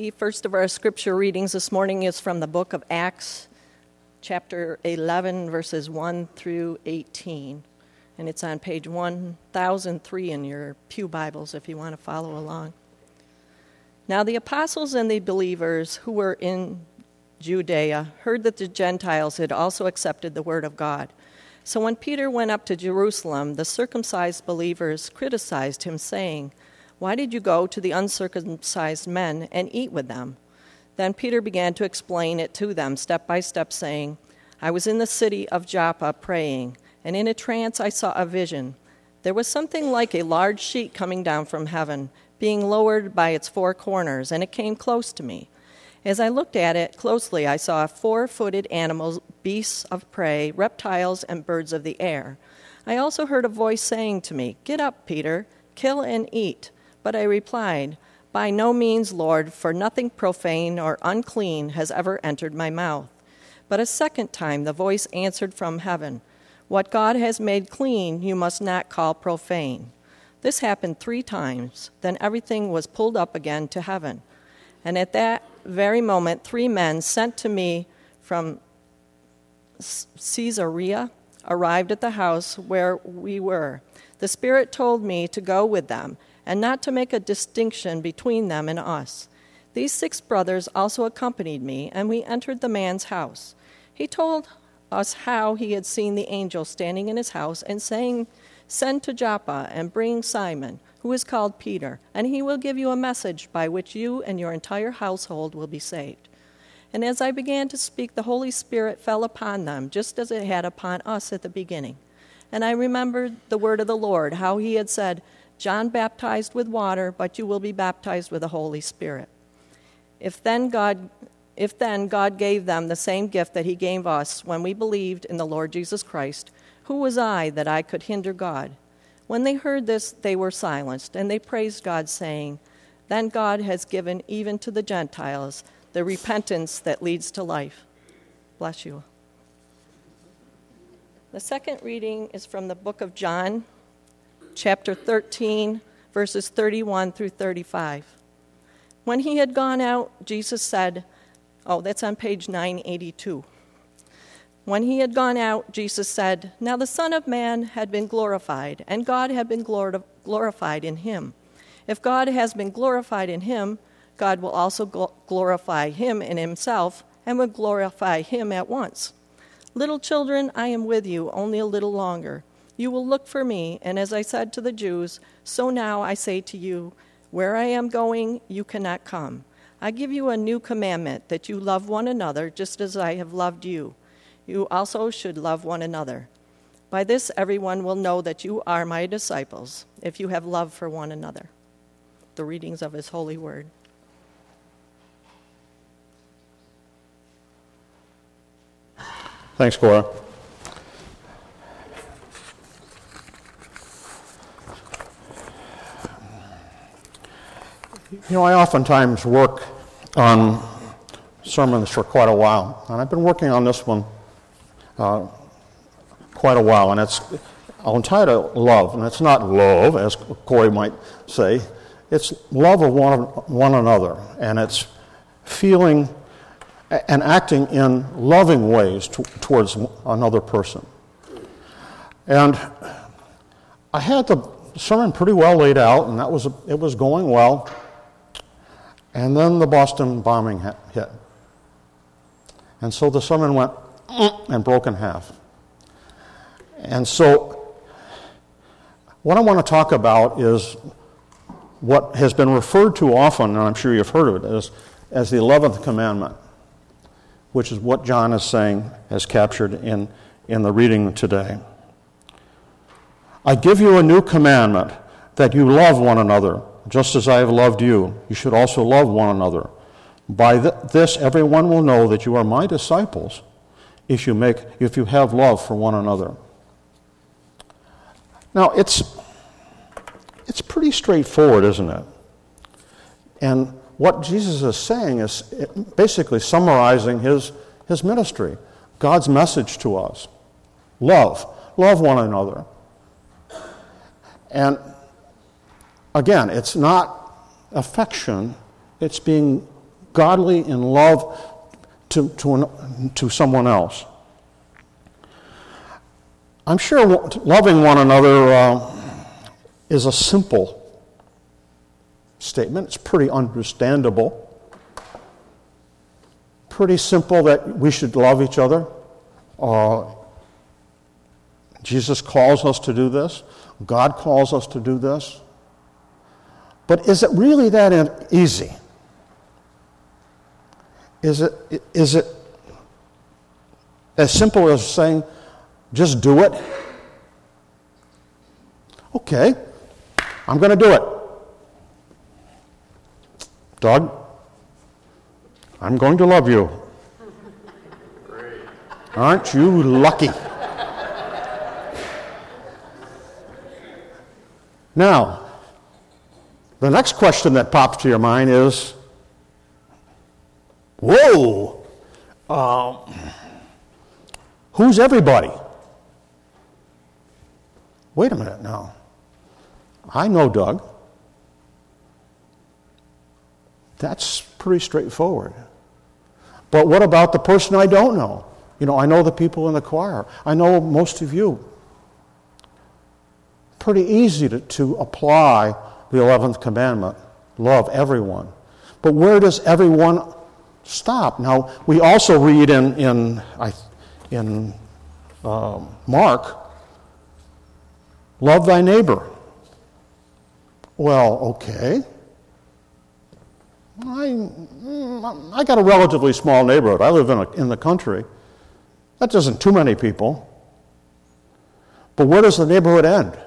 The first of our scripture readings this morning is from the book of Acts, chapter 11, verses 1 through 18. And it's on page 1003 in your Pew Bibles if you want to follow along. Now, the apostles and the believers who were in Judea heard that the Gentiles had also accepted the word of God. So when Peter went up to Jerusalem, the circumcised believers criticized him, saying, why did you go to the uncircumcised men and eat with them? Then Peter began to explain it to them step by step, saying, I was in the city of Joppa praying, and in a trance I saw a vision. There was something like a large sheet coming down from heaven, being lowered by its four corners, and it came close to me. As I looked at it closely, I saw four footed animals, beasts of prey, reptiles, and birds of the air. I also heard a voice saying to me, Get up, Peter, kill and eat. But I replied, By no means, Lord, for nothing profane or unclean has ever entered my mouth. But a second time the voice answered from heaven, What God has made clean, you must not call profane. This happened three times. Then everything was pulled up again to heaven. And at that very moment, three men sent to me from Caesarea arrived at the house where we were. The Spirit told me to go with them and not to make a distinction between them and us. These six brothers also accompanied me, and we entered the man's house. He told us how he had seen the angel standing in his house and saying, Send to Joppa and bring Simon, who is called Peter, and he will give you a message by which you and your entire household will be saved. And as I began to speak, the Holy Spirit fell upon them, just as it had upon us at the beginning. And I remembered the word of the Lord, how he had said, John baptized with water, but you will be baptized with the Holy Spirit. If then God if then God gave them the same gift that he gave us when we believed in the Lord Jesus Christ, who was I that I could hinder God? When they heard this, they were silenced, and they praised God, saying, Then God has given even to the Gentiles the repentance that leads to life. Bless you. The second reading is from the book of John, chapter 13, verses 31 through 35. When he had gone out, Jesus said, Oh, that's on page 982. When he had gone out, Jesus said, Now the Son of Man had been glorified, and God had been glorified in him. If God has been glorified in him, God will also glorify him in himself and will glorify him at once. Little children, I am with you only a little longer. You will look for me, and as I said to the Jews, so now I say to you, Where I am going, you cannot come. I give you a new commandment that you love one another just as I have loved you. You also should love one another. By this, everyone will know that you are my disciples, if you have love for one another. The readings of his holy word. Thanks, Cora. You know, I oftentimes work on sermons for quite a while, and I've been working on this one uh, quite a while, and it's I'll love, and it's not love, as Corey might say. It's love of one, one another, and it's feeling and acting in loving ways to, towards another person. And I had the sermon pretty well laid out, and that was it was going well. And then the Boston bombing hit. And so the sermon went and broke in half. And so, what I want to talk about is what has been referred to often, and I'm sure you've heard of it, as, as the 11th commandment, which is what John is saying, as captured in, in the reading today. I give you a new commandment that you love one another just as I have loved you, you should also love one another. By th- this, everyone will know that you are my disciples if you, make, if you have love for one another. Now, it's, it's pretty straightforward, isn't it? And what Jesus is saying is eh, basically summarizing his, his ministry, God's message to us love. Love one another. And Again, it's not affection, it's being godly in love to, to, an, to someone else. I'm sure loving one another uh, is a simple statement. It's pretty understandable. Pretty simple that we should love each other. Uh, Jesus calls us to do this. God calls us to do this. But is it really that easy? Is it, is it as simple as saying, just do it? Okay, I'm going to do it. Doug, I'm going to love you. Aren't you lucky? now, the next question that pops to your mind is Whoa! Uh, who's everybody? Wait a minute now. I know Doug. That's pretty straightforward. But what about the person I don't know? You know, I know the people in the choir. I know most of you. Pretty easy to, to apply the 11th commandment love everyone. But where does everyone stop. Now, we also read in, in, in uh, Mark, love thy neighbor. Well, okay. I, I got a relatively small neighborhood. I live in, a, in the country. That doesn't too many people. But where does the neighborhood end?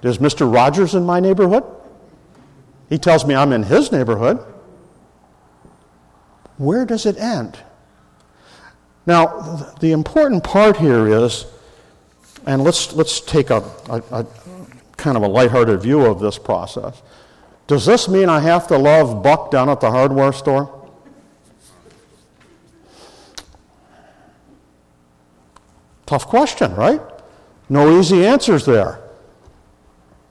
There's Mr. Rogers in my neighborhood? He tells me I'm in his neighborhood. Where does it end? Now, the important part here is, and let's, let's take a, a, a kind of a lighthearted view of this process. Does this mean I have to love Buck down at the hardware store? Tough question, right? No easy answers there.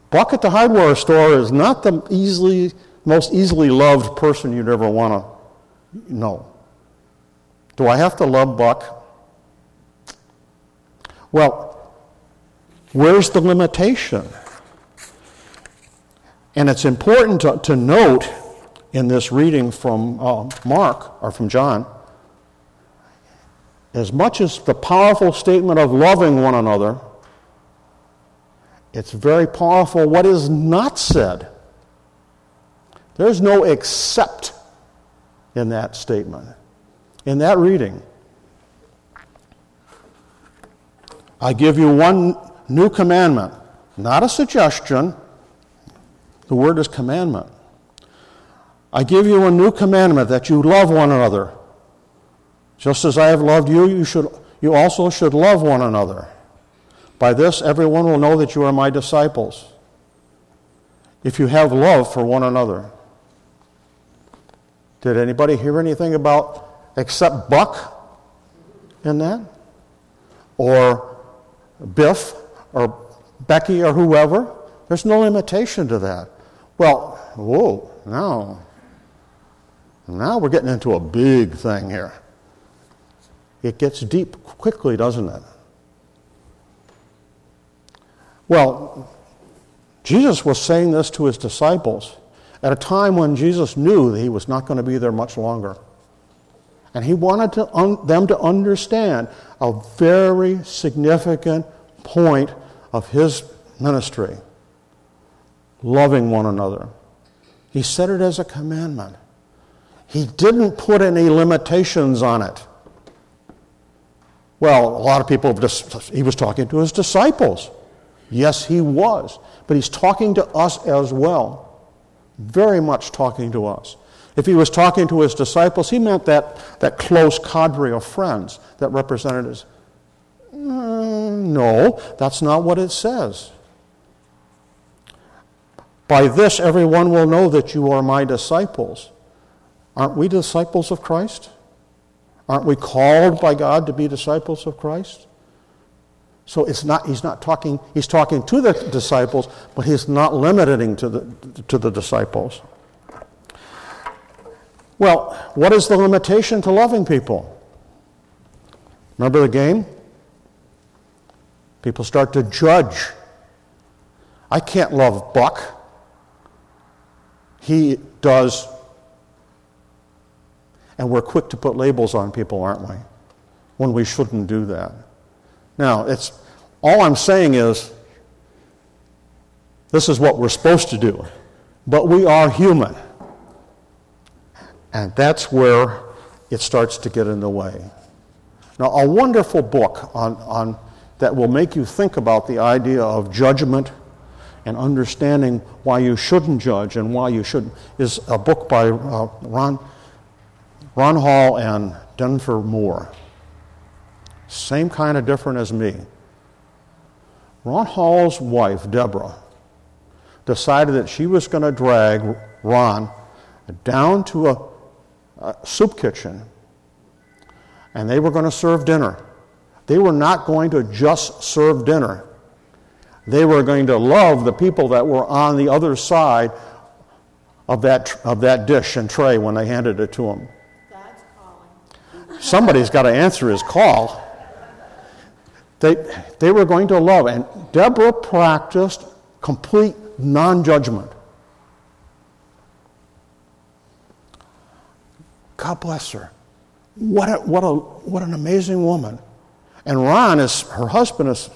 Buck at the hardware store is not the easily, most easily loved person you'd ever want to know. Do I have to love Buck? Well, where's the limitation? And it's important to, to note in this reading from uh, Mark, or from John, as much as the powerful statement of loving one another it's very powerful what is not said. There's no except in that statement, in that reading. I give you one new commandment, not a suggestion. The word is commandment. I give you a new commandment that you love one another. Just as I have loved you, you, should, you also should love one another. By this, everyone will know that you are my disciples, if you have love for one another. Did anybody hear anything about except Buck in that? Or Biff or Becky or whoever? There's no limitation to that. Well, whoa, now, now we're getting into a big thing here. It gets deep quickly, doesn't it? Well, Jesus was saying this to his disciples at a time when Jesus knew that he was not going to be there much longer. And he wanted to un- them to understand a very significant point of his ministry loving one another. He said it as a commandment. He didn't put any limitations on it. Well, a lot of people, just, he was talking to his disciples. Yes, he was. But he's talking to us as well. Very much talking to us. If he was talking to his disciples, he meant that, that close cadre of friends that represented his. Mm, no, that's not what it says. By this, everyone will know that you are my disciples. Aren't we disciples of Christ? Aren't we called by God to be disciples of Christ? So it's not, he's not talking, he's talking to the disciples, but he's not limiting to the, to the disciples. Well, what is the limitation to loving people? Remember the game? People start to judge. I can't love Buck. He does. And we're quick to put labels on people, aren't we? When we shouldn't do that. Now, it's all I'm saying is this is what we're supposed to do. But we are human. And that's where it starts to get in the way. Now, a wonderful book on, on, that will make you think about the idea of judgment and understanding why you shouldn't judge and why you should is a book by uh, Ron, Ron Hall and Denver Moore. Same kind of different as me. Ron Hall's wife, Deborah, decided that she was going to drag Ron down to a, a soup kitchen and they were going to serve dinner. They were not going to just serve dinner. They were going to love the people that were on the other side of that, of that dish and tray when they handed it to them. Somebody's got to answer his call. They, they were going to love. And Deborah practiced complete non judgment. God bless her. What, a, what, a, what an amazing woman. And Ron is, her husband is,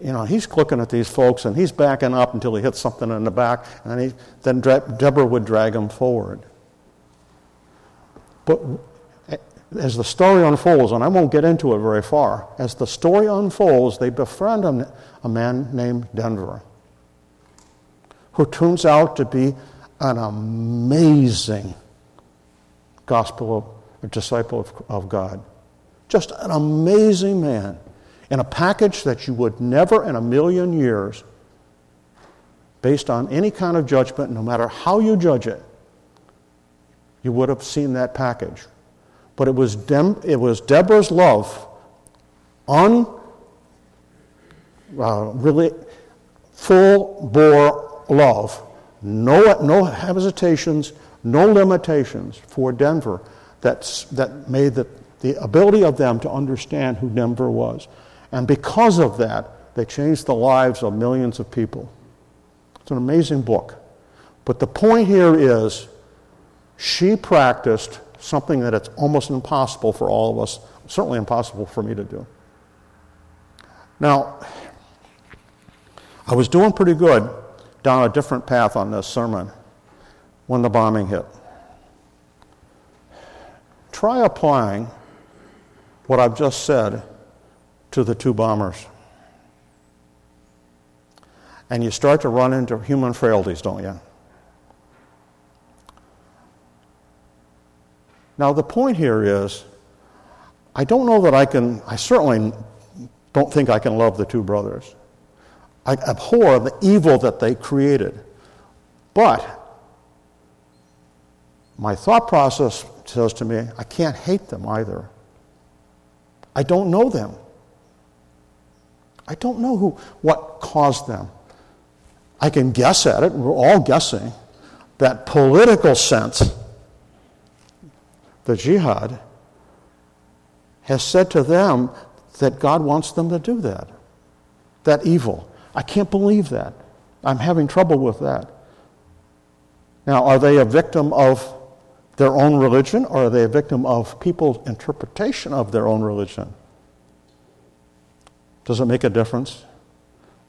you know, he's looking at these folks and he's backing up until he hits something in the back, and he, then Deborah would drag him forward. But as the story unfolds, and I won't get into it very far, as the story unfolds, they befriend a, a man named Denver, who turns out to be an amazing gospel of, disciple of, of God. Just an amazing man in a package that you would never in a million years, based on any kind of judgment, no matter how you judge it, you would have seen that package. But it was, Dem- it was Deborah's love, un, uh, really full bore love, no, no hesitations, no limitations for Denver that's, that made the, the ability of them to understand who Denver was. And because of that, they changed the lives of millions of people. It's an amazing book. But the point here is she practiced something that it's almost impossible for all of us, certainly impossible for me to do. Now, I was doing pretty good down a different path on this sermon when the bombing hit. Try applying what I've just said to the two bombers. And you start to run into human frailties, don't you? Now, the point here is I don't know that I can, I certainly don't think I can love the two brothers. I abhor the evil that they created. But my thought process says to me, I can't hate them either. I don't know them. I don't know who, what caused them. I can guess at it, we're all guessing. That political sense the jihad, has said to them that God wants them to do that. That evil. I can't believe that. I'm having trouble with that. Now, are they a victim of their own religion or are they a victim of people's interpretation of their own religion? Does it make a difference?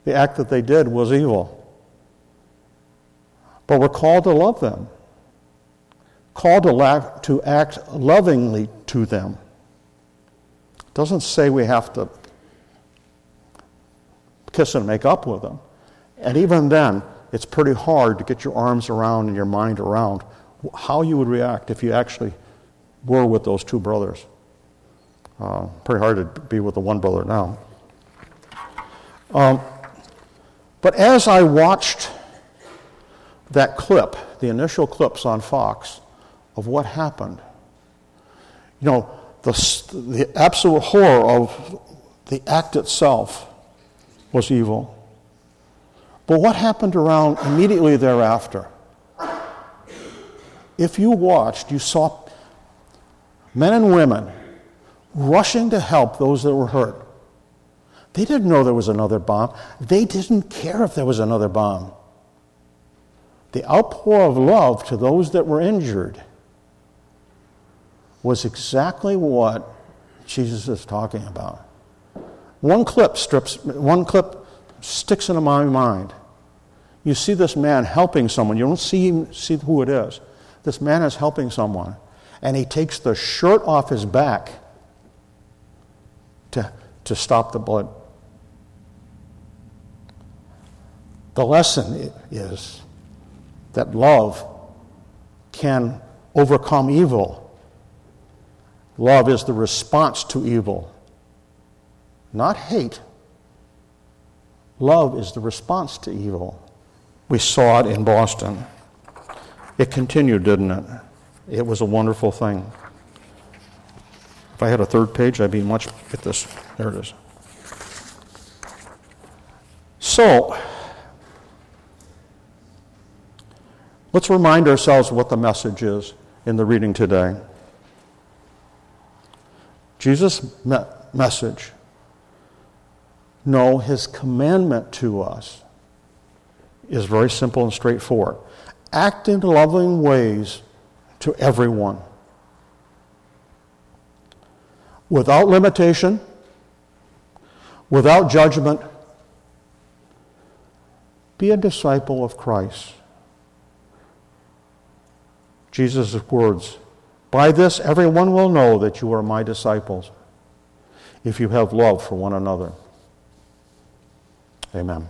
The act that they did was evil. But we're called to love them called to, act lovingly to them. It doesn't say we have to kiss and make up with them. And even then, it's pretty hard to get your arms around and your mind around how you would react if you actually were with those two brothers. Uh, pretty hard to be with the one brother now. Um, but as I watched that clip, the initial clips on Fox, of what happened. You know, the, the absolute horror of the act itself was evil. But what happened around immediately thereafter? If you watched, you saw men and women rushing to help those that were hurt. They didn't know there was another bomb. They didn't care if there was another bomb. The outpour of love to those that were injured was exactly what Jesus is talking about. One clip strips, one clip sticks into my mind. You see this man helping someone. You don't see, see who it is. This man is helping someone, and he takes the shirt off his back to, to stop the blood. The lesson is that love can overcome evil. Love is the response to evil, not hate. Love is the response to evil. We saw it in Boston. It continued, didn't it? It was a wonderful thing. If I had a third page, I'd be much. Get this. There it is. So, let's remind ourselves what the message is in the reading today. Jesus' me- message. No, his commandment to us is very simple and straightforward. Act in loving ways to everyone. Without limitation, without judgment, be a disciple of Christ. Jesus' words By this, everyone will know that you are my disciples, if you have love for one another. Amen.